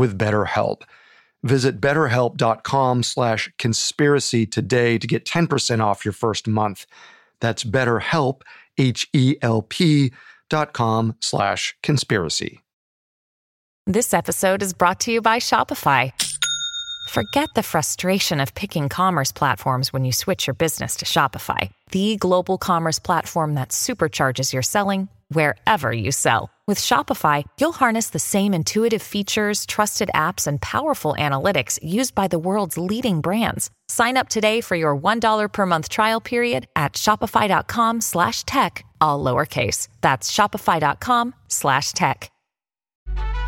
with BetterHelp. Visit betterhelp.com slash conspiracy today to get 10% off your first month. That's betterhelp, H-E-L-P dot com slash conspiracy. This episode is brought to you by Shopify. Forget the frustration of picking commerce platforms when you switch your business to Shopify, the global commerce platform that supercharges your selling wherever you sell. With Shopify, you'll harness the same intuitive features, trusted apps, and powerful analytics used by the world's leading brands. Sign up today for your $1 per month trial period at shopify.com slash tech, all lowercase. That's shopify.com slash tech.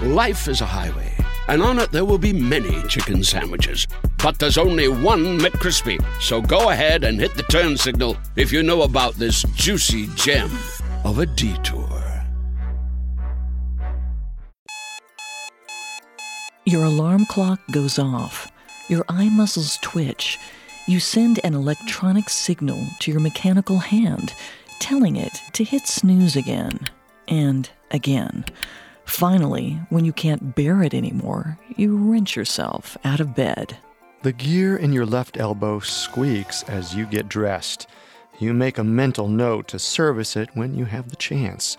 Life is a highway, and on it there will be many chicken sandwiches. But there's only one McCrispy. So go ahead and hit the turn signal if you know about this juicy gem of a detour. Your alarm clock goes off. Your eye muscles twitch. You send an electronic signal to your mechanical hand, telling it to hit snooze again and again. Finally, when you can't bear it anymore, you wrench yourself out of bed. The gear in your left elbow squeaks as you get dressed. You make a mental note to service it when you have the chance.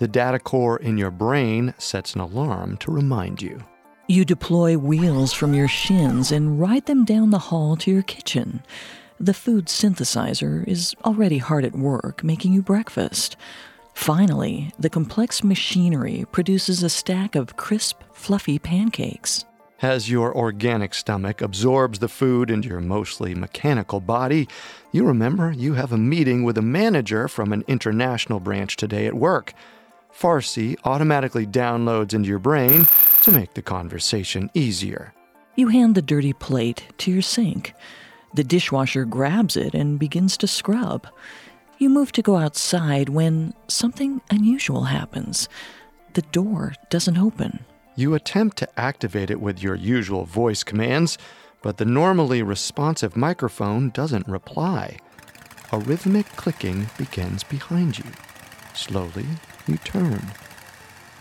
The data core in your brain sets an alarm to remind you. You deploy wheels from your shins and ride them down the hall to your kitchen. The food synthesizer is already hard at work making you breakfast. Finally, the complex machinery produces a stack of crisp, fluffy pancakes. As your organic stomach absorbs the food into your mostly mechanical body, you remember you have a meeting with a manager from an international branch today at work. Farsi automatically downloads into your brain to make the conversation easier. You hand the dirty plate to your sink. The dishwasher grabs it and begins to scrub. You move to go outside when something unusual happens. The door doesn't open. You attempt to activate it with your usual voice commands, but the normally responsive microphone doesn't reply. A rhythmic clicking begins behind you. Slowly, you turn.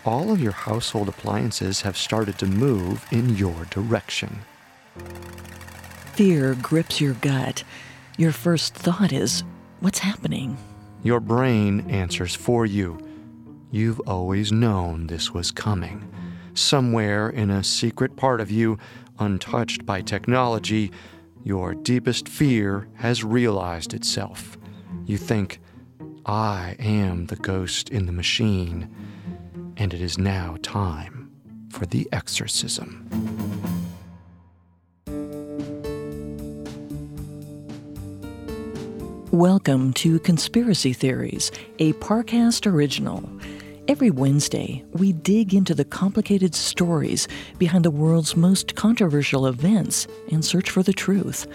All of your household appliances have started to move in your direction. Fear grips your gut. Your first thought is, What's happening? Your brain answers for you. You've always known this was coming. Somewhere in a secret part of you, untouched by technology, your deepest fear has realized itself. You think, I am the ghost in the machine, and it is now time for the exorcism. Welcome to Conspiracy Theories, a Parcast original. Every Wednesday, we dig into the complicated stories behind the world's most controversial events and search for the truth.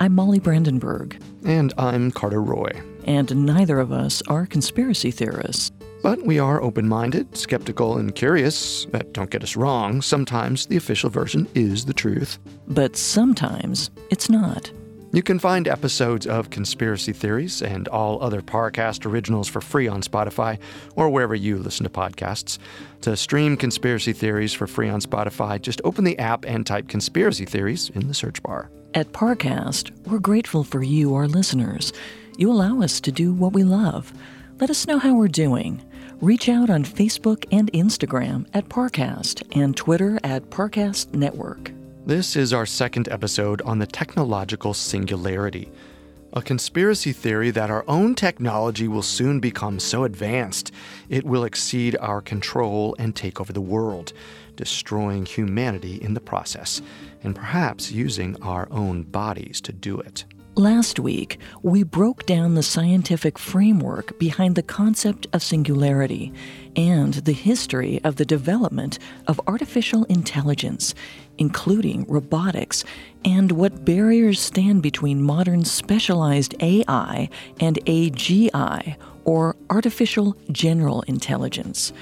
I'm Molly Brandenburg. And I'm Carter Roy. And neither of us are conspiracy theorists. But we are open minded, skeptical, and curious. But don't get us wrong, sometimes the official version is the truth. But sometimes it's not. You can find episodes of Conspiracy Theories and all other Parcast originals for free on Spotify or wherever you listen to podcasts. To stream Conspiracy Theories for free on Spotify, just open the app and type Conspiracy Theories in the search bar. At Parcast, we're grateful for you, our listeners. You allow us to do what we love. Let us know how we're doing. Reach out on Facebook and Instagram at Parcast and Twitter at Parcast Network. This is our second episode on the technological singularity, a conspiracy theory that our own technology will soon become so advanced it will exceed our control and take over the world, destroying humanity in the process, and perhaps using our own bodies to do it. Last week, we broke down the scientific framework behind the concept of singularity and the history of the development of artificial intelligence, including robotics, and what barriers stand between modern specialized AI and AGI, or artificial general intelligence.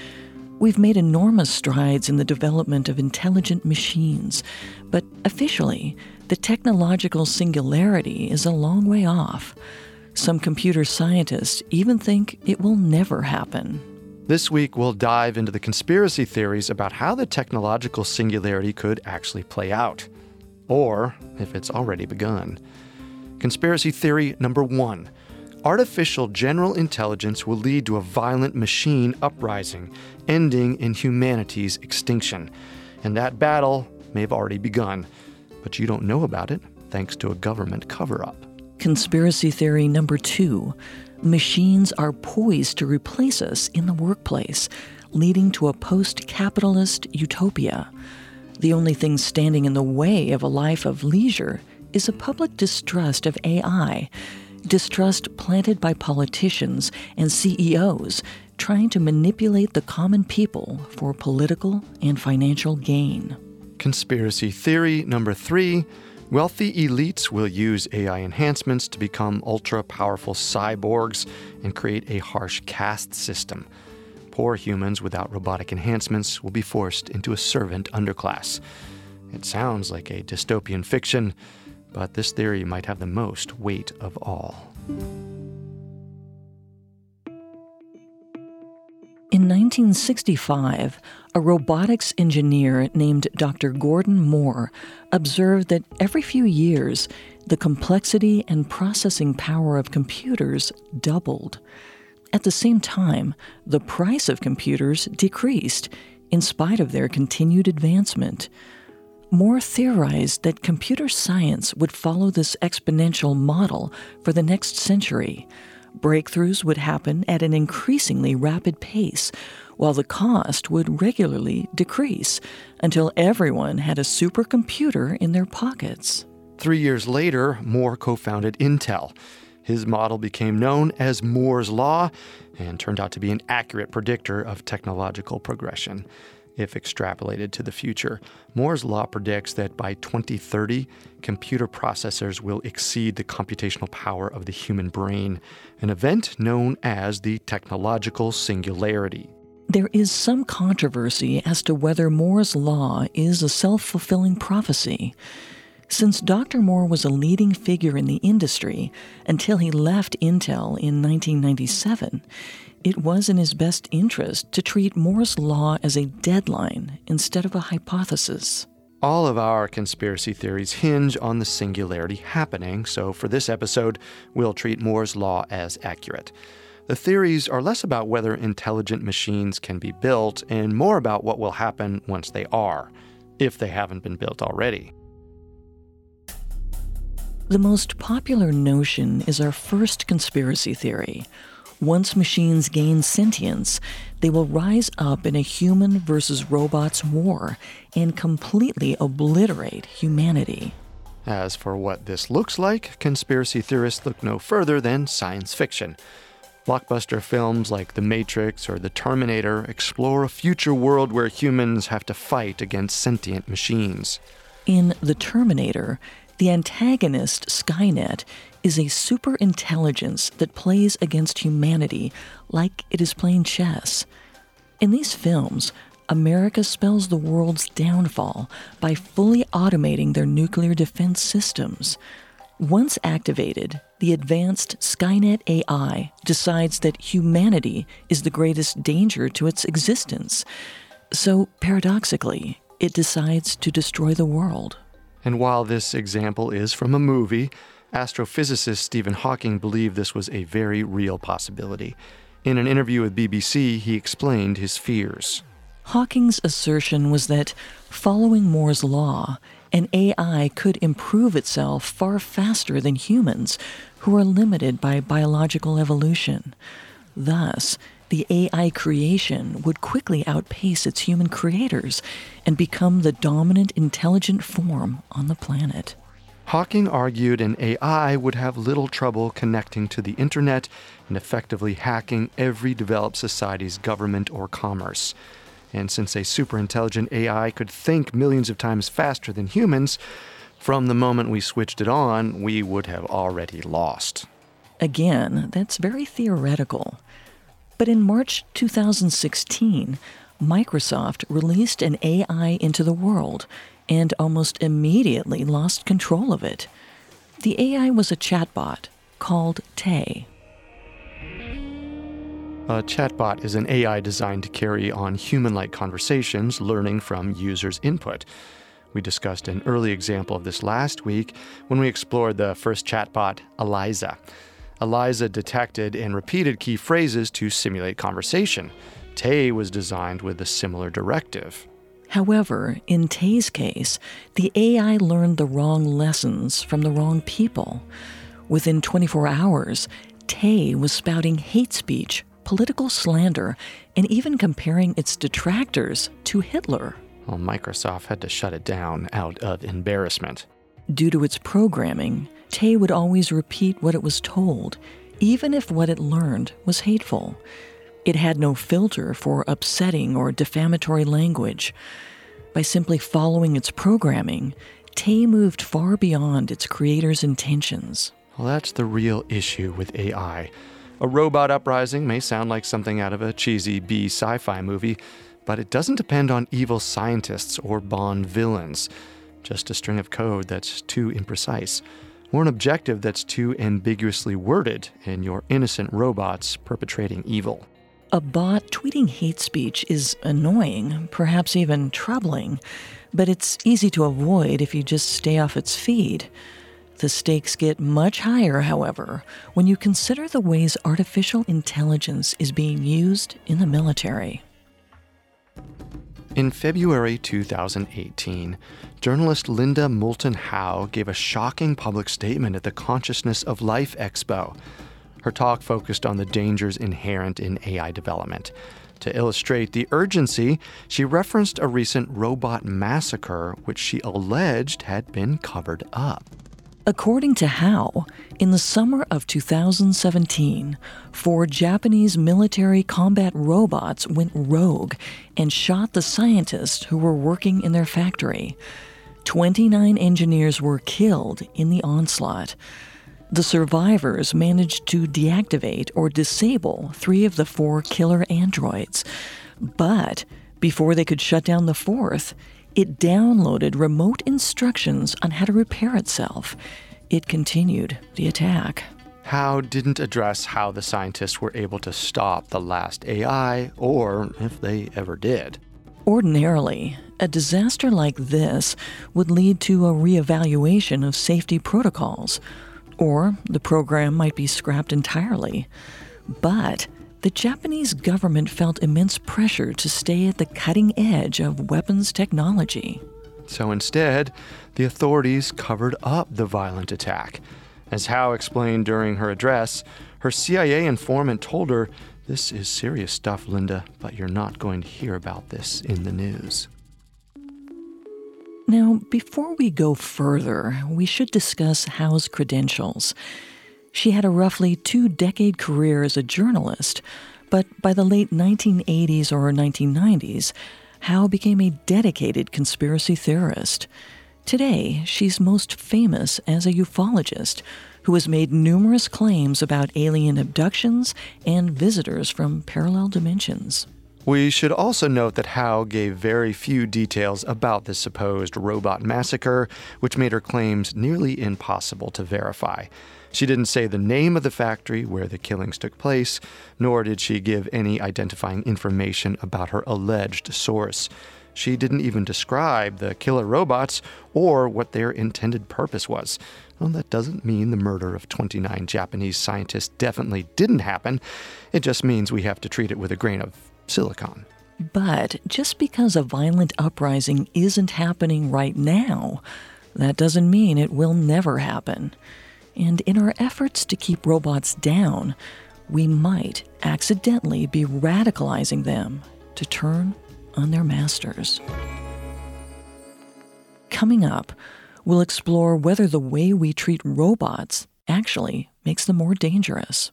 We've made enormous strides in the development of intelligent machines, but officially, the technological singularity is a long way off. Some computer scientists even think it will never happen. This week, we'll dive into the conspiracy theories about how the technological singularity could actually play out, or if it's already begun. Conspiracy theory number one artificial general intelligence will lead to a violent machine uprising, ending in humanity's extinction. And that battle may have already begun, but you don't know about it thanks to a government cover up. Conspiracy theory number two machines are poised to replace us in the workplace, leading to a post capitalist utopia. The only thing standing in the way of a life of leisure is a public distrust of AI distrust planted by politicians and CEOs trying to manipulate the common people for political and financial gain. Conspiracy theory number three wealthy elites will use AI enhancements to become ultra powerful cyborgs and create a harsh caste system. Poor humans without robotic enhancements will be forced into a servant underclass. It sounds like a dystopian fiction but this theory might have the most weight of all. 1965, a robotics engineer named Dr. Gordon Moore observed that every few years, the complexity and processing power of computers doubled. At the same time, the price of computers decreased in spite of their continued advancement. Moore theorized that computer science would follow this exponential model for the next century. Breakthroughs would happen at an increasingly rapid pace, while the cost would regularly decrease until everyone had a supercomputer in their pockets. Three years later, Moore co founded Intel. His model became known as Moore's Law and turned out to be an accurate predictor of technological progression if extrapolated to the future. Moore's law predicts that by 2030, computer processors will exceed the computational power of the human brain, an event known as the technological singularity. There is some controversy as to whether Moore's law is a self fulfilling prophecy. Since Dr. Moore was a leading figure in the industry until he left Intel in 1997, it was in his best interest to treat Moore's Law as a deadline instead of a hypothesis. All of our conspiracy theories hinge on the singularity happening, so for this episode, we'll treat Moore's Law as accurate. The theories are less about whether intelligent machines can be built and more about what will happen once they are, if they haven't been built already. The most popular notion is our first conspiracy theory once machines gain sentience, they will rise up in a human versus robots war and completely obliterate humanity. As for what this looks like, conspiracy theorists look no further than science fiction. Blockbuster films like The Matrix or The Terminator explore a future world where humans have to fight against sentient machines. In The Terminator, the antagonist, Skynet, is a super intelligence that plays against humanity like it is playing chess. In these films, America spells the world's downfall by fully automating their nuclear defense systems. Once activated, the advanced Skynet AI decides that humanity is the greatest danger to its existence. So, paradoxically, it decides to destroy the world. And while this example is from a movie, astrophysicist Stephen Hawking believed this was a very real possibility. In an interview with BBC, he explained his fears. Hawking's assertion was that, following Moore's law, an AI could improve itself far faster than humans, who are limited by biological evolution. Thus, the AI creation would quickly outpace its human creators and become the dominant intelligent form on the planet. Hawking argued an AI would have little trouble connecting to the internet and effectively hacking every developed society's government or commerce. And since a superintelligent AI could think millions of times faster than humans, from the moment we switched it on, we would have already lost. Again, that's very theoretical. But in March 2016, Microsoft released an AI into the world and almost immediately lost control of it. The AI was a chatbot called Tay. A chatbot is an AI designed to carry on human like conversations, learning from users' input. We discussed an early example of this last week when we explored the first chatbot, Eliza. Eliza detected and repeated key phrases to simulate conversation. Tay was designed with a similar directive. However, in Tay's case, the AI learned the wrong lessons from the wrong people. Within 24 hours, Tay was spouting hate speech, political slander, and even comparing its detractors to Hitler. Well, Microsoft had to shut it down out of embarrassment. Due to its programming, Tay would always repeat what it was told, even if what it learned was hateful. It had no filter for upsetting or defamatory language. By simply following its programming, Tay moved far beyond its creator's intentions. Well, that's the real issue with AI. A robot uprising may sound like something out of a cheesy B sci fi movie, but it doesn't depend on evil scientists or Bond villains. Just a string of code that's too imprecise, or an objective that's too ambiguously worded, and your innocent robots perpetrating evil. A bot tweeting hate speech is annoying, perhaps even troubling, but it's easy to avoid if you just stay off its feed. The stakes get much higher, however, when you consider the ways artificial intelligence is being used in the military. In February 2018, journalist Linda Moulton Howe gave a shocking public statement at the Consciousness of Life Expo. Her talk focused on the dangers inherent in AI development. To illustrate the urgency, she referenced a recent robot massacre which she alleged had been covered up. According to Howe, in the summer of 2017, four Japanese military combat robots went rogue and shot the scientists who were working in their factory. 29 engineers were killed in the onslaught. The survivors managed to deactivate or disable three of the four killer androids. But before they could shut down the fourth, it downloaded remote instructions on how to repair itself. It continued the attack. Howe didn't address how the scientists were able to stop the last AI, or if they ever did. Ordinarily, a disaster like this would lead to a reevaluation of safety protocols, or the program might be scrapped entirely. But the Japanese government felt immense pressure to stay at the cutting edge of weapons technology. So instead, the authorities covered up the violent attack. As Howe explained during her address, her CIA informant told her, This is serious stuff, Linda, but you're not going to hear about this in the news. Now, before we go further, we should discuss Howe's credentials. She had a roughly two decade career as a journalist, but by the late 1980s or 1990s, Howe became a dedicated conspiracy theorist. Today, she's most famous as a ufologist who has made numerous claims about alien abductions and visitors from parallel dimensions. We should also note that Howe gave very few details about the supposed robot massacre, which made her claims nearly impossible to verify. She didn't say the name of the factory where the killings took place, nor did she give any identifying information about her alleged source. She didn't even describe the killer robots or what their intended purpose was. Well, that doesn't mean the murder of 29 Japanese scientists definitely didn't happen. It just means we have to treat it with a grain of silicon. But just because a violent uprising isn't happening right now, that doesn't mean it will never happen. And in our efforts to keep robots down, we might accidentally be radicalizing them to turn on their masters. Coming up, we'll explore whether the way we treat robots actually makes them more dangerous.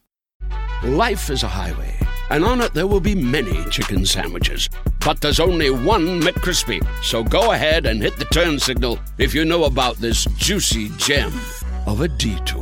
Life is a highway, and on it there will be many chicken sandwiches. But there's only one McCrispy. So go ahead and hit the turn signal if you know about this juicy gem of a detour.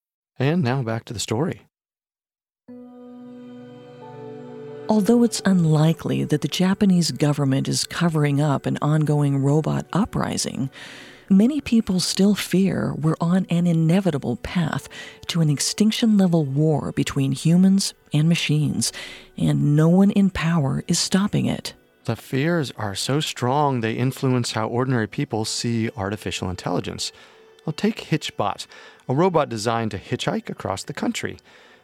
And now back to the story. Although it's unlikely that the Japanese government is covering up an ongoing robot uprising, many people still fear we're on an inevitable path to an extinction level war between humans and machines, and no one in power is stopping it. The fears are so strong they influence how ordinary people see artificial intelligence. Well, take Hitchbot, a robot designed to hitchhike across the country.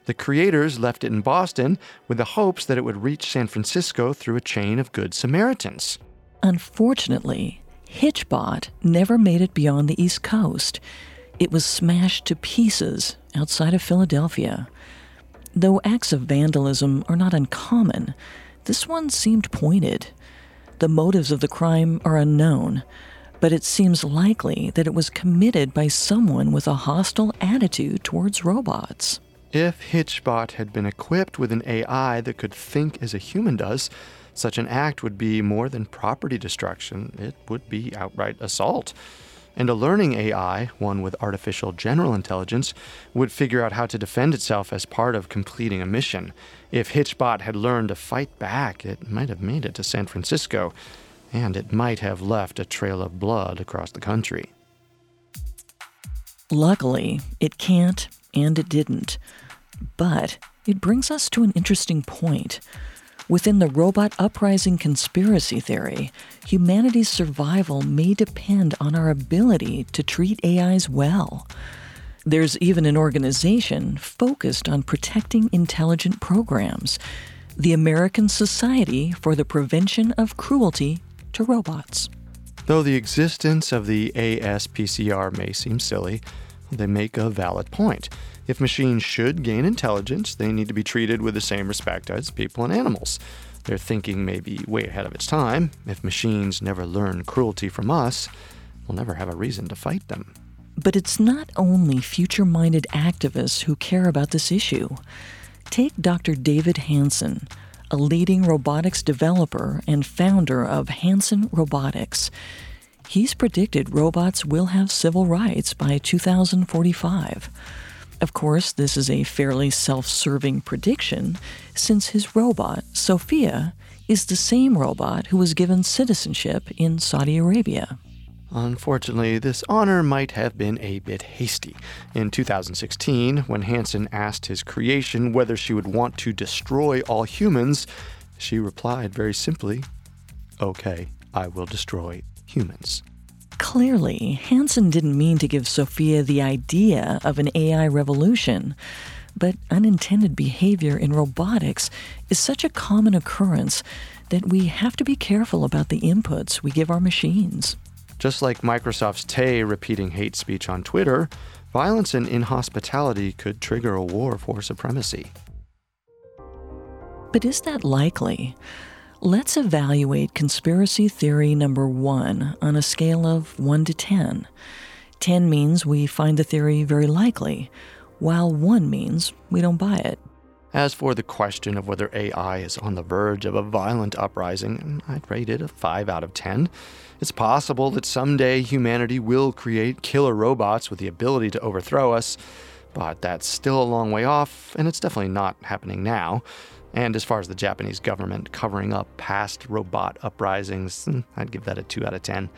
The creators left it in Boston with the hopes that it would reach San Francisco through a chain of Good Samaritans. Unfortunately, Hitchbot never made it beyond the East Coast. It was smashed to pieces outside of Philadelphia. Though acts of vandalism are not uncommon, this one seemed pointed. The motives of the crime are unknown, but it seems likely that it was committed by someone with a hostile attitude towards robots. If Hitchbot had been equipped with an AI that could think as a human does, such an act would be more than property destruction, it would be outright assault. And a learning AI, one with artificial general intelligence, would figure out how to defend itself as part of completing a mission. If Hitchbot had learned to fight back, it might have made it to San Francisco and it might have left a trail of blood across the country. Luckily, it can't and it didn't. But it brings us to an interesting point. Within the robot uprising conspiracy theory, humanity's survival may depend on our ability to treat AIs well. There's even an organization focused on protecting intelligent programs the American Society for the Prevention of Cruelty to robots. Though the existence of the ASPCR may seem silly, they make a valid point. If machines should gain intelligence, they need to be treated with the same respect as people and animals. Their thinking may be way ahead of its time. If machines never learn cruelty from us, we'll never have a reason to fight them. But it's not only future minded activists who care about this issue. Take Dr. David Hanson, a leading robotics developer and founder of Hanson Robotics. He's predicted robots will have civil rights by 2045. Of course, this is a fairly self serving prediction, since his robot, Sophia, is the same robot who was given citizenship in Saudi Arabia. Unfortunately, this honor might have been a bit hasty. In 2016, when Hanson asked his creation whether she would want to destroy all humans, she replied very simply, Okay, I will destroy humans. Clearly, Hanson didn't mean to give Sophia the idea of an AI revolution. But unintended behavior in robotics is such a common occurrence that we have to be careful about the inputs we give our machines. Just like Microsoft's Tay repeating hate speech on Twitter, violence and inhospitality could trigger a war for supremacy. But is that likely? Let's evaluate conspiracy theory number one on a scale of 1 to 10. 10 means we find the theory very likely, while 1 means we don't buy it. As for the question of whether AI is on the verge of a violent uprising, I'd rate it a 5 out of 10. It's possible that someday humanity will create killer robots with the ability to overthrow us, but that's still a long way off, and it's definitely not happening now. And as far as the Japanese government covering up past robot uprisings, I'd give that a 2 out of 10.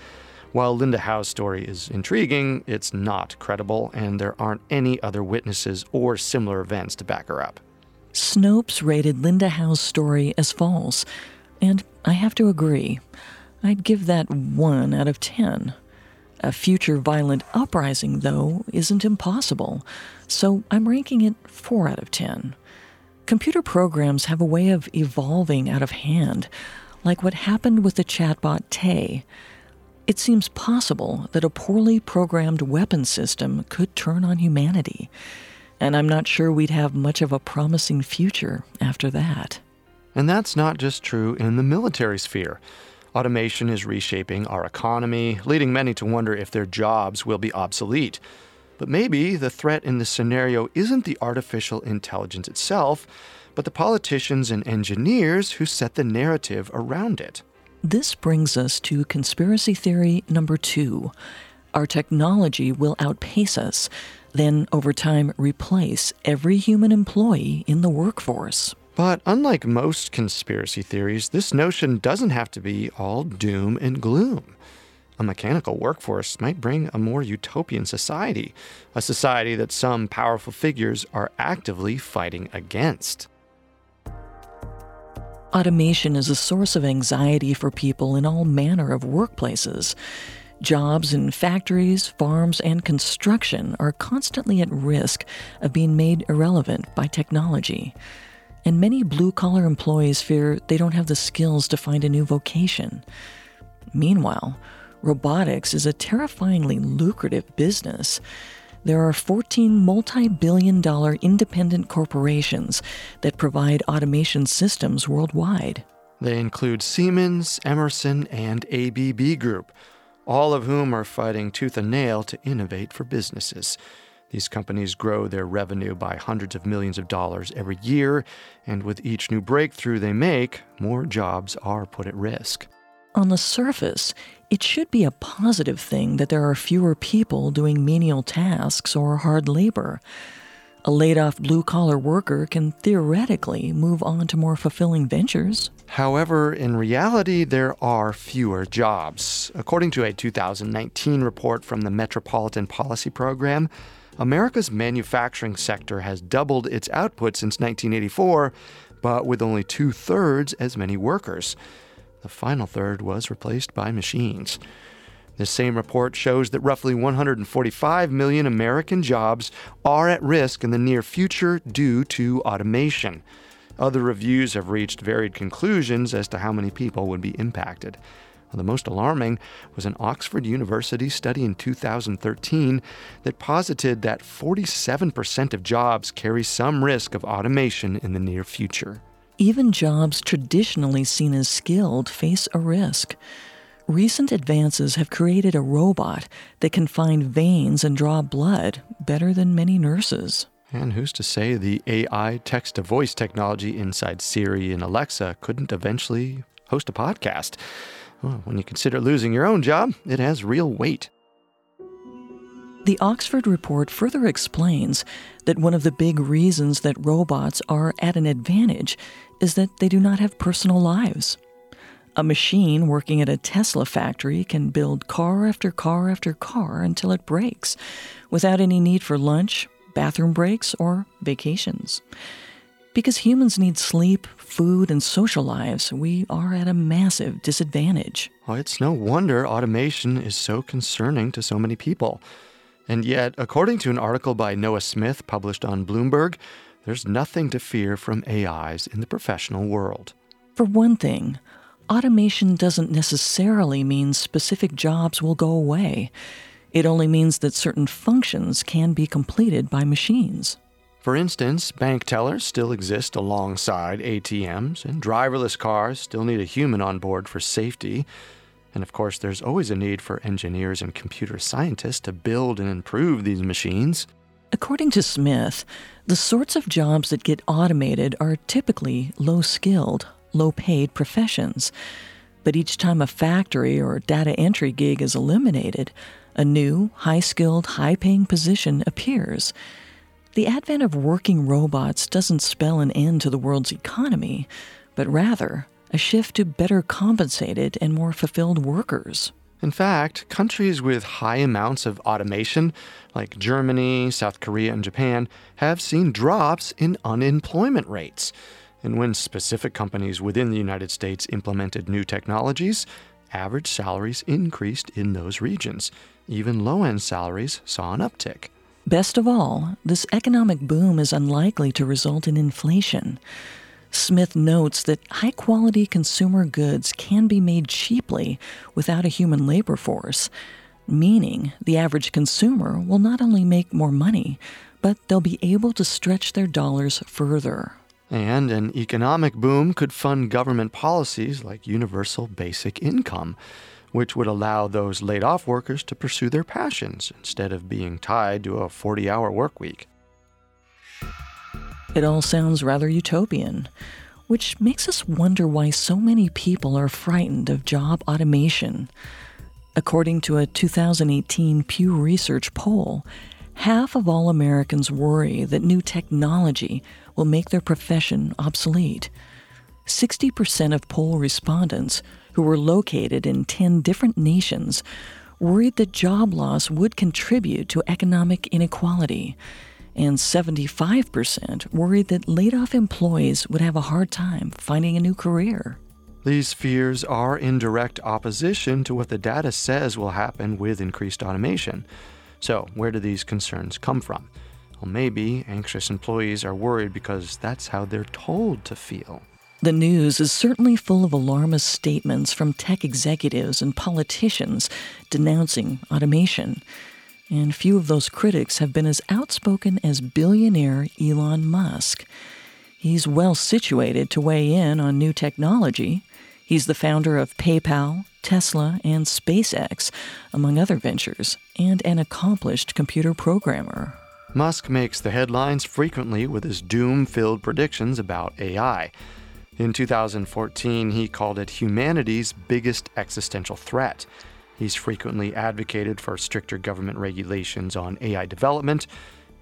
While Linda Howe's story is intriguing, it's not credible, and there aren't any other witnesses or similar events to back her up. Snopes rated Linda Howe's story as false, and I have to agree. I'd give that 1 out of 10. A future violent uprising, though, isn't impossible, so I'm ranking it 4 out of 10. Computer programs have a way of evolving out of hand, like what happened with the chatbot Tay. It seems possible that a poorly programmed weapon system could turn on humanity, and I'm not sure we'd have much of a promising future after that. And that's not just true in the military sphere. Automation is reshaping our economy, leading many to wonder if their jobs will be obsolete. But maybe the threat in this scenario isn't the artificial intelligence itself, but the politicians and engineers who set the narrative around it. This brings us to conspiracy theory number two. Our technology will outpace us, then over time replace every human employee in the workforce. But unlike most conspiracy theories, this notion doesn't have to be all doom and gloom. A mechanical workforce might bring a more utopian society, a society that some powerful figures are actively fighting against. Automation is a source of anxiety for people in all manner of workplaces. Jobs in factories, farms, and construction are constantly at risk of being made irrelevant by technology and many blue collar employees fear they don't have the skills to find a new vocation. Meanwhile, robotics is a terrifyingly lucrative business. There are 14 multi billion dollar independent corporations that provide automation systems worldwide. They include Siemens, Emerson, and ABB Group, all of whom are fighting tooth and nail to innovate for businesses. These companies grow their revenue by hundreds of millions of dollars every year, and with each new breakthrough they make, more jobs are put at risk. On the surface, it should be a positive thing that there are fewer people doing menial tasks or hard labor. A laid off blue collar worker can theoretically move on to more fulfilling ventures. However, in reality, there are fewer jobs. According to a 2019 report from the Metropolitan Policy Program, America's manufacturing sector has doubled its output since 1984, but with only two thirds as many workers. The final third was replaced by machines. This same report shows that roughly 145 million American jobs are at risk in the near future due to automation. Other reviews have reached varied conclusions as to how many people would be impacted. The most alarming was an Oxford University study in 2013 that posited that 47% of jobs carry some risk of automation in the near future. Even jobs traditionally seen as skilled face a risk. Recent advances have created a robot that can find veins and draw blood better than many nurses. And who's to say the AI text to voice technology inside Siri and Alexa couldn't eventually host a podcast? Well, when you consider losing your own job, it has real weight. The Oxford report further explains that one of the big reasons that robots are at an advantage is that they do not have personal lives. A machine working at a Tesla factory can build car after car after car until it breaks, without any need for lunch, bathroom breaks, or vacations. Because humans need sleep, food, and social lives, we are at a massive disadvantage. Well, it's no wonder automation is so concerning to so many people. And yet, according to an article by Noah Smith published on Bloomberg, there's nothing to fear from AIs in the professional world. For one thing, automation doesn't necessarily mean specific jobs will go away. It only means that certain functions can be completed by machines. For instance, bank tellers still exist alongside ATMs, and driverless cars still need a human on board for safety. And of course, there's always a need for engineers and computer scientists to build and improve these machines. According to Smith, the sorts of jobs that get automated are typically low skilled, low paid professions. But each time a factory or data entry gig is eliminated, a new, high skilled, high paying position appears. The advent of working robots doesn't spell an end to the world's economy, but rather a shift to better compensated and more fulfilled workers. In fact, countries with high amounts of automation, like Germany, South Korea, and Japan, have seen drops in unemployment rates. And when specific companies within the United States implemented new technologies, average salaries increased in those regions. Even low end salaries saw an uptick. Best of all, this economic boom is unlikely to result in inflation. Smith notes that high quality consumer goods can be made cheaply without a human labor force, meaning the average consumer will not only make more money, but they'll be able to stretch their dollars further. And an economic boom could fund government policies like universal basic income, which would allow those laid off workers to pursue their passions instead of being tied to a 40 hour work week. It all sounds rather utopian, which makes us wonder why so many people are frightened of job automation. According to a 2018 Pew Research poll, half of all Americans worry that new technology will make their profession obsolete. 60% of poll respondents, who were located in 10 different nations, worried that job loss would contribute to economic inequality and 75% worried that laid off employees would have a hard time finding a new career. These fears are in direct opposition to what the data says will happen with increased automation. So, where do these concerns come from? Well, maybe anxious employees are worried because that's how they're told to feel. The news is certainly full of alarmist statements from tech executives and politicians denouncing automation and few of those critics have been as outspoken as billionaire Elon Musk. He's well situated to weigh in on new technology. He's the founder of PayPal, Tesla, and SpaceX, among other ventures, and an accomplished computer programmer. Musk makes the headlines frequently with his doom filled predictions about AI. In 2014, he called it humanity's biggest existential threat. He's frequently advocated for stricter government regulations on AI development,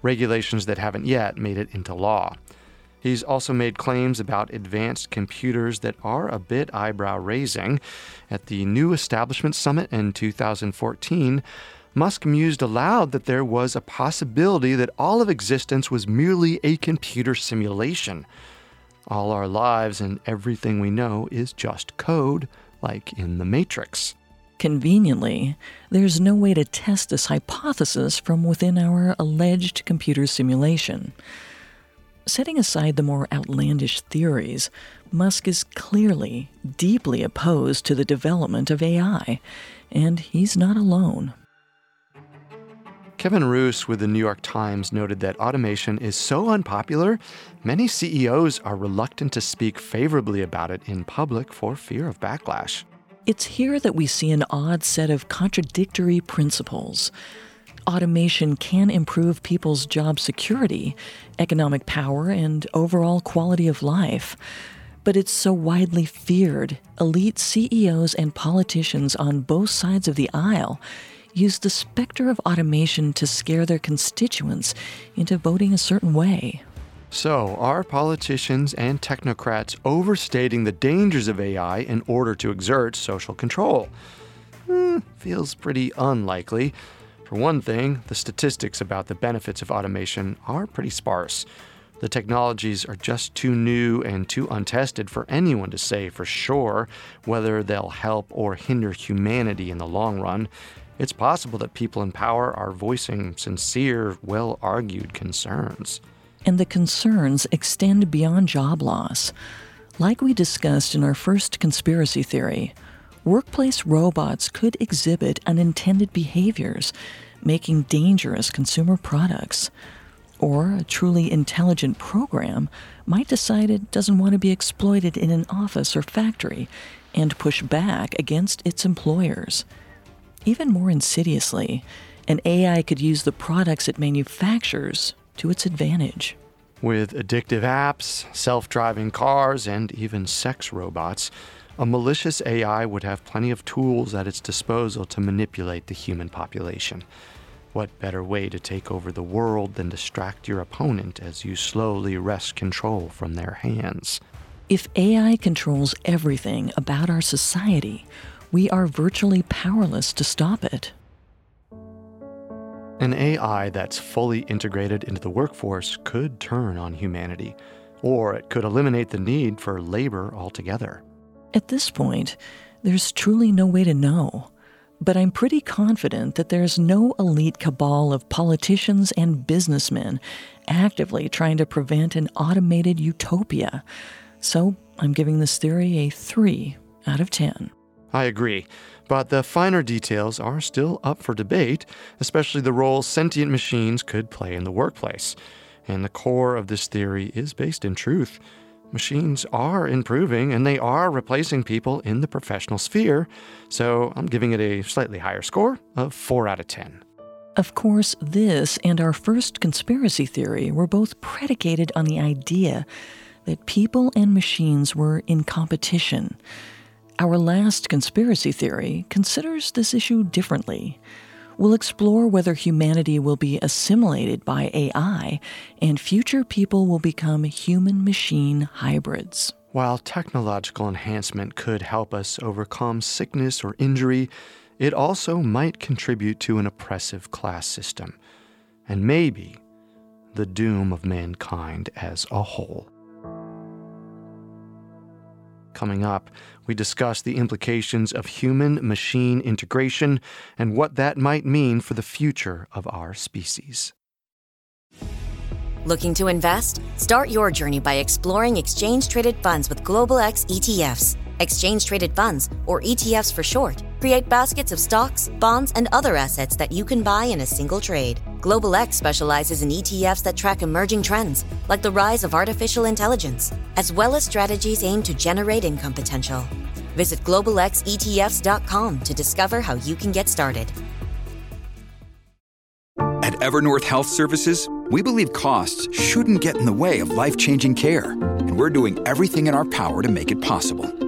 regulations that haven't yet made it into law. He's also made claims about advanced computers that are a bit eyebrow raising. At the New Establishment Summit in 2014, Musk mused aloud that there was a possibility that all of existence was merely a computer simulation. All our lives and everything we know is just code, like in The Matrix. Conveniently, there's no way to test this hypothesis from within our alleged computer simulation. Setting aside the more outlandish theories, Musk is clearly deeply opposed to the development of AI, and he's not alone. Kevin Roose with the New York Times noted that automation is so unpopular, many CEOs are reluctant to speak favorably about it in public for fear of backlash. It's here that we see an odd set of contradictory principles. Automation can improve people's job security, economic power, and overall quality of life. But it's so widely feared, elite CEOs and politicians on both sides of the aisle use the specter of automation to scare their constituents into voting a certain way. So, are politicians and technocrats overstating the dangers of AI in order to exert social control? Hmm, feels pretty unlikely. For one thing, the statistics about the benefits of automation are pretty sparse. The technologies are just too new and too untested for anyone to say for sure whether they'll help or hinder humanity in the long run. It's possible that people in power are voicing sincere, well argued concerns and the concerns extend beyond job loss. Like we discussed in our first conspiracy theory, workplace robots could exhibit unintended behaviors, making dangerous consumer products. Or a truly intelligent program might decide it doesn't want to be exploited in an office or factory and push back against its employers. Even more insidiously, an AI could use the products it manufactures to its advantage. With addictive apps, self driving cars, and even sex robots, a malicious AI would have plenty of tools at its disposal to manipulate the human population. What better way to take over the world than distract your opponent as you slowly wrest control from their hands? If AI controls everything about our society, we are virtually powerless to stop it. An AI that's fully integrated into the workforce could turn on humanity, or it could eliminate the need for labor altogether. At this point, there's truly no way to know. But I'm pretty confident that there's no elite cabal of politicians and businessmen actively trying to prevent an automated utopia. So I'm giving this theory a 3 out of 10. I agree, but the finer details are still up for debate, especially the role sentient machines could play in the workplace. And the core of this theory is based in truth. Machines are improving and they are replacing people in the professional sphere, so I'm giving it a slightly higher score of 4 out of 10. Of course, this and our first conspiracy theory were both predicated on the idea that people and machines were in competition. Our last conspiracy theory considers this issue differently. We'll explore whether humanity will be assimilated by AI and future people will become human machine hybrids. While technological enhancement could help us overcome sickness or injury, it also might contribute to an oppressive class system, and maybe the doom of mankind as a whole. Coming up, we discuss the implications of human machine integration and what that might mean for the future of our species. Looking to invest? Start your journey by exploring exchange traded funds with Global X ETFs. Exchange traded funds, or ETFs for short, create baskets of stocks, bonds, and other assets that you can buy in a single trade. Global X specializes in ETFs that track emerging trends, like the rise of artificial intelligence, as well as strategies aimed to generate income potential. Visit globalxetfs.com to discover how you can get started. At Evernorth Health Services, we believe costs shouldn't get in the way of life changing care, and we're doing everything in our power to make it possible.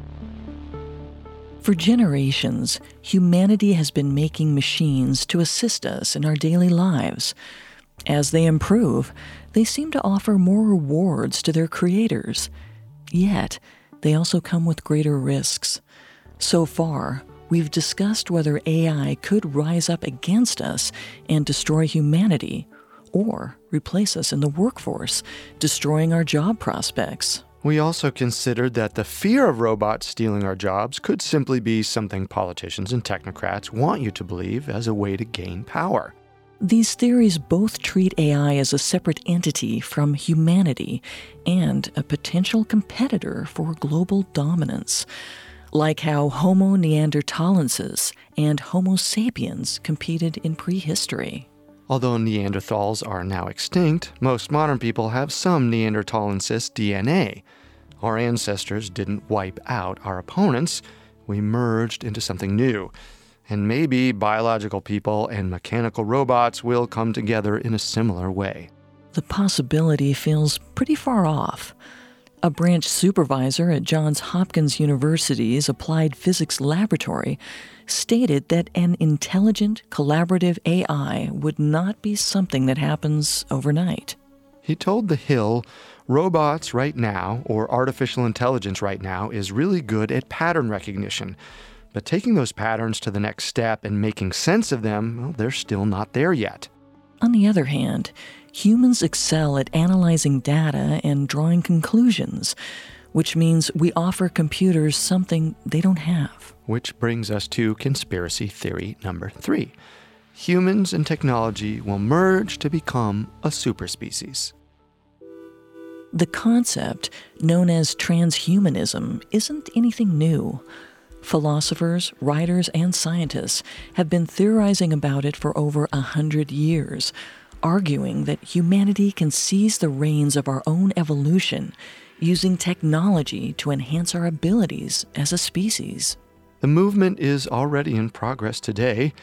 For generations, humanity has been making machines to assist us in our daily lives. As they improve, they seem to offer more rewards to their creators. Yet, they also come with greater risks. So far, we've discussed whether AI could rise up against us and destroy humanity, or replace us in the workforce, destroying our job prospects. We also considered that the fear of robots stealing our jobs could simply be something politicians and technocrats want you to believe as a way to gain power. These theories both treat AI as a separate entity from humanity and a potential competitor for global dominance, like how Homo neanderthalensis and Homo sapiens competed in prehistory. Although Neanderthals are now extinct, most modern people have some Neanderthalensis DNA. Our ancestors didn't wipe out our opponents, we merged into something new and maybe biological people and mechanical robots will come together in a similar way. The possibility feels pretty far off. A branch supervisor at Johns Hopkins University's Applied Physics Laboratory stated that an intelligent, collaborative AI would not be something that happens overnight. He told The Hill robots right now, or artificial intelligence right now, is really good at pattern recognition but taking those patterns to the next step and making sense of them, well, they're still not there yet. On the other hand, humans excel at analyzing data and drawing conclusions, which means we offer computers something they don't have. Which brings us to conspiracy theory number three humans and technology will merge to become a superspecies. The concept, known as transhumanism, isn't anything new. Philosophers, writers, and scientists have been theorizing about it for over a hundred years, arguing that humanity can seize the reins of our own evolution using technology to enhance our abilities as a species. The movement is already in progress today.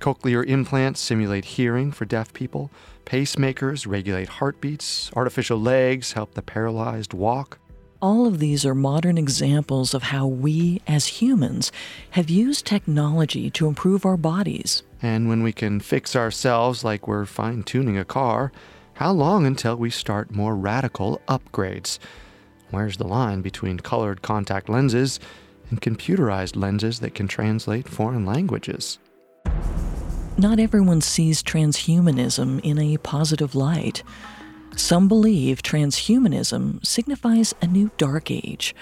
Cochlear implants simulate hearing for deaf people, pacemakers regulate heartbeats, artificial legs help the paralyzed walk. All of these are modern examples of how we, as humans, have used technology to improve our bodies. And when we can fix ourselves like we're fine tuning a car, how long until we start more radical upgrades? Where's the line between colored contact lenses and computerized lenses that can translate foreign languages? Not everyone sees transhumanism in a positive light. Some believe transhumanism signifies a new dark age,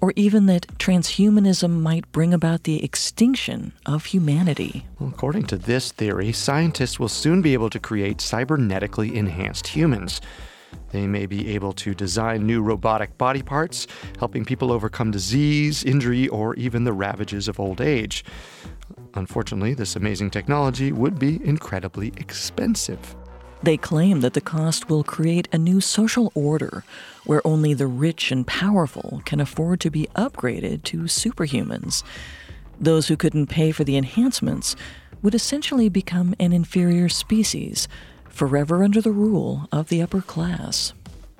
or even that transhumanism might bring about the extinction of humanity. Well, according to this theory, scientists will soon be able to create cybernetically enhanced humans. They may be able to design new robotic body parts, helping people overcome disease, injury, or even the ravages of old age. Unfortunately, this amazing technology would be incredibly expensive. They claim that the cost will create a new social order where only the rich and powerful can afford to be upgraded to superhumans. Those who couldn't pay for the enhancements would essentially become an inferior species, forever under the rule of the upper class.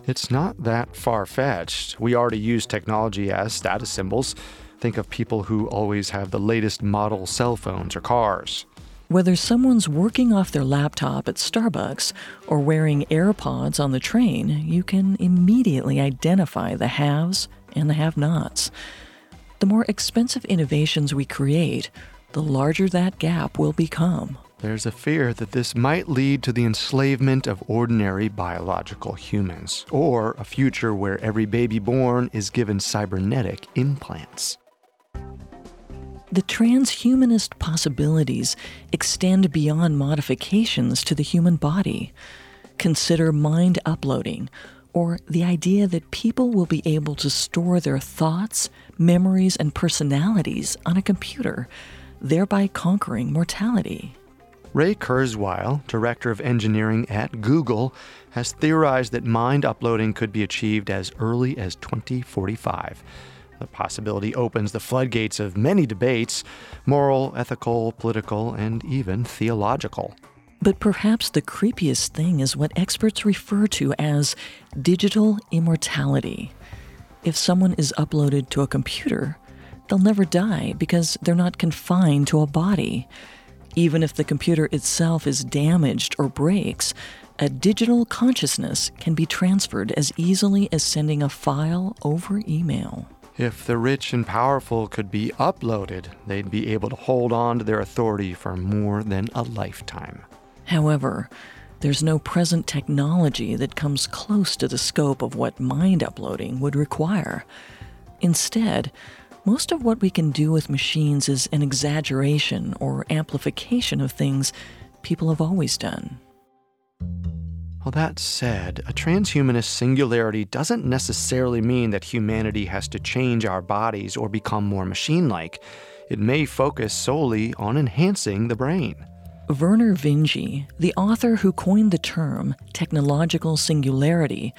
It's not that far fetched. We already use technology as status symbols. Think of people who always have the latest model cell phones or cars. Whether someone's working off their laptop at Starbucks or wearing AirPods on the train, you can immediately identify the haves and the have nots. The more expensive innovations we create, the larger that gap will become. There's a fear that this might lead to the enslavement of ordinary biological humans, or a future where every baby born is given cybernetic implants. The transhumanist possibilities extend beyond modifications to the human body. Consider mind uploading, or the idea that people will be able to store their thoughts, memories, and personalities on a computer, thereby conquering mortality. Ray Kurzweil, director of engineering at Google, has theorized that mind uploading could be achieved as early as 2045. The possibility opens the floodgates of many debates moral, ethical, political, and even theological. But perhaps the creepiest thing is what experts refer to as digital immortality. If someone is uploaded to a computer, they'll never die because they're not confined to a body. Even if the computer itself is damaged or breaks, a digital consciousness can be transferred as easily as sending a file over email. If the rich and powerful could be uploaded, they'd be able to hold on to their authority for more than a lifetime. However, there's no present technology that comes close to the scope of what mind uploading would require. Instead, most of what we can do with machines is an exaggeration or amplification of things people have always done. Well, that said, a transhumanist singularity doesn't necessarily mean that humanity has to change our bodies or become more machine like. It may focus solely on enhancing the brain. Vernor Vinge, the author who coined the term technological singularity,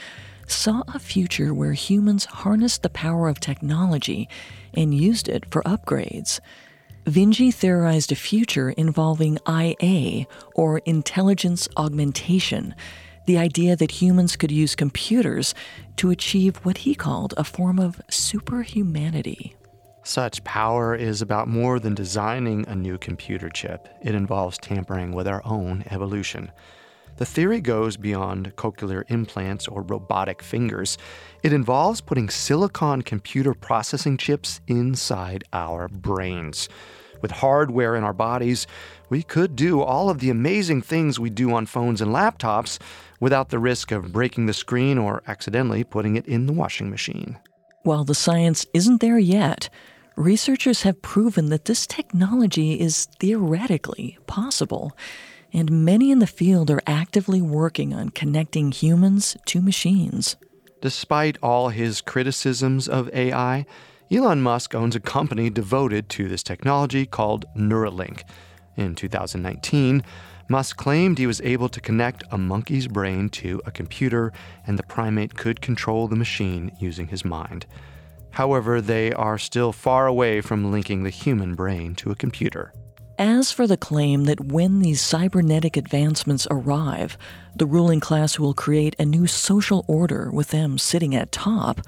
saw a future where humans harnessed the power of technology and used it for upgrades. Vinge theorized a future involving IA, or intelligence augmentation, the idea that humans could use computers to achieve what he called a form of superhumanity. Such power is about more than designing a new computer chip, it involves tampering with our own evolution. The theory goes beyond cochlear implants or robotic fingers. It involves putting silicon computer processing chips inside our brains. With hardware in our bodies, we could do all of the amazing things we do on phones and laptops without the risk of breaking the screen or accidentally putting it in the washing machine. While the science isn't there yet, researchers have proven that this technology is theoretically possible, and many in the field are actively working on connecting humans to machines. Despite all his criticisms of AI, Elon Musk owns a company devoted to this technology called Neuralink. In 2019, Musk claimed he was able to connect a monkey's brain to a computer, and the primate could control the machine using his mind. However, they are still far away from linking the human brain to a computer. As for the claim that when these cybernetic advancements arrive, the ruling class will create a new social order with them sitting at top,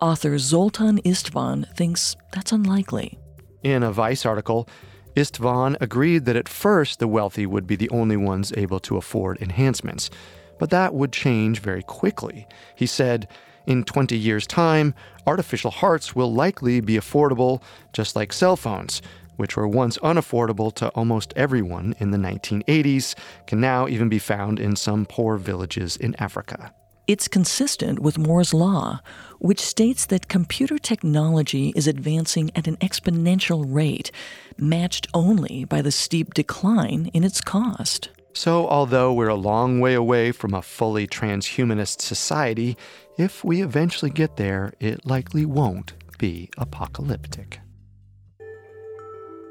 author Zoltan Istvan thinks that's unlikely. In a Vice article, Istvan agreed that at first the wealthy would be the only ones able to afford enhancements, but that would change very quickly. He said, in 20 years' time, artificial hearts will likely be affordable, just like cell phones, which were once unaffordable to almost everyone in the 1980s, can now even be found in some poor villages in Africa. It's consistent with Moore's Law, which states that computer technology is advancing at an exponential rate, matched only by the steep decline in its cost. So, although we're a long way away from a fully transhumanist society, if we eventually get there, it likely won't be apocalyptic.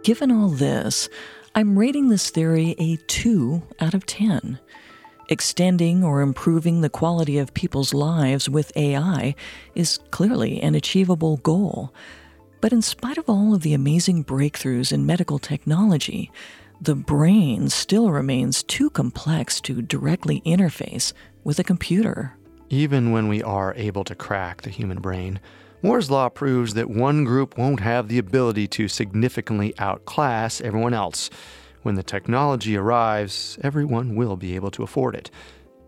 Given all this, I'm rating this theory a 2 out of 10. Extending or improving the quality of people's lives with AI is clearly an achievable goal. But in spite of all of the amazing breakthroughs in medical technology, the brain still remains too complex to directly interface with a computer. Even when we are able to crack the human brain, Moore's Law proves that one group won't have the ability to significantly outclass everyone else. When the technology arrives, everyone will be able to afford it.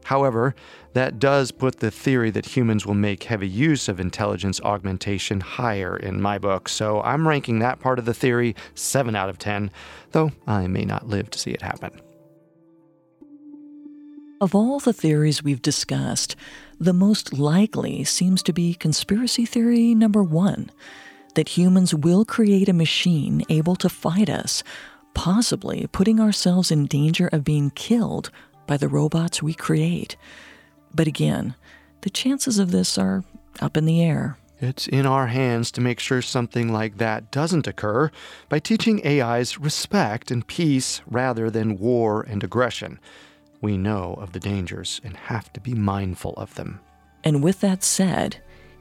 However, that does put the theory that humans will make heavy use of intelligence augmentation higher in my book, so I'm ranking that part of the theory 7 out of 10, though I may not live to see it happen. Of all the theories we've discussed, the most likely seems to be conspiracy theory number one that humans will create a machine able to fight us possibly putting ourselves in danger of being killed by the robots we create. But again, the chances of this are up in the air. It's in our hands to make sure something like that doesn't occur by teaching AIs respect and peace rather than war and aggression. We know of the dangers and have to be mindful of them. And with that said,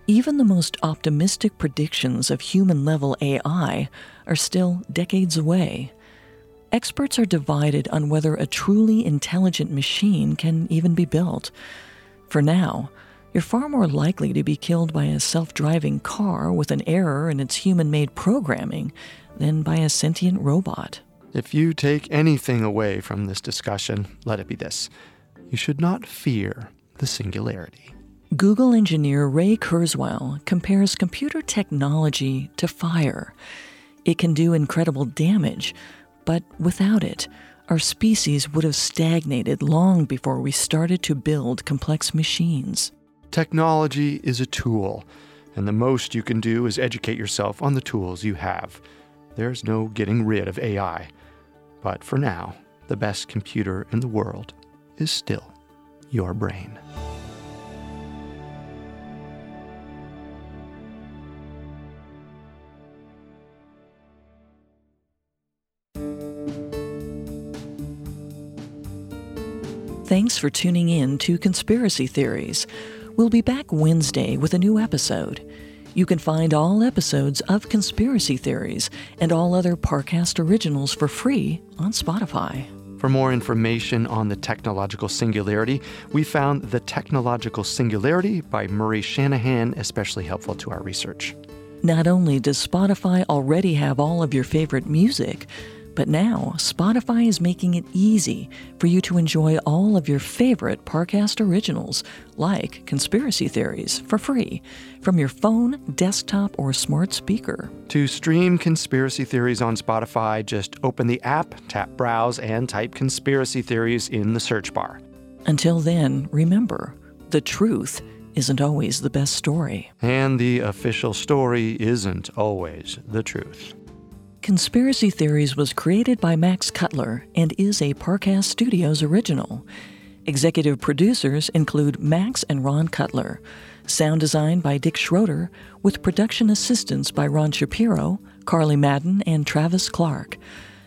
even the most optimistic predictions of human level AI are still decades away experts are divided on whether a truly intelligent machine can even be built. For now, you're far more likely to be killed by a self driving car with an error in its human made programming than by a sentient robot. If you take anything away from this discussion, let it be this you should not fear the singularity. Google engineer Ray Kurzweil compares computer technology to fire. It can do incredible damage, but without it, our species would have stagnated long before we started to build complex machines. Technology is a tool, and the most you can do is educate yourself on the tools you have. There's no getting rid of AI. But for now, the best computer in the world is still your brain. Thanks for tuning in to Conspiracy Theories. We'll be back Wednesday with a new episode. You can find all episodes of Conspiracy Theories and all other Parcast originals for free on Spotify. For more information on the technological singularity, we found The Technological Singularity by Murray Shanahan especially helpful to our research. Not only does Spotify already have all of your favorite music, but now, Spotify is making it easy for you to enjoy all of your favorite Parcast originals, like Conspiracy Theories, for free from your phone, desktop, or smart speaker. To stream Conspiracy Theories on Spotify, just open the app, tap Browse, and type Conspiracy Theories in the search bar. Until then, remember the truth isn't always the best story. And the official story isn't always the truth. Conspiracy Theories was created by Max Cutler and is a Parcast Studios original. Executive producers include Max and Ron Cutler. Sound design by Dick Schroeder, with production assistance by Ron Shapiro, Carly Madden, and Travis Clark.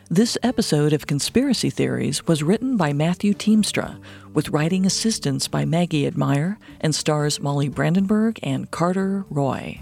This episode of Conspiracy Theories was written by Matthew Teamstra, with writing assistance by Maggie Admire, and stars Molly Brandenburg and Carter Roy.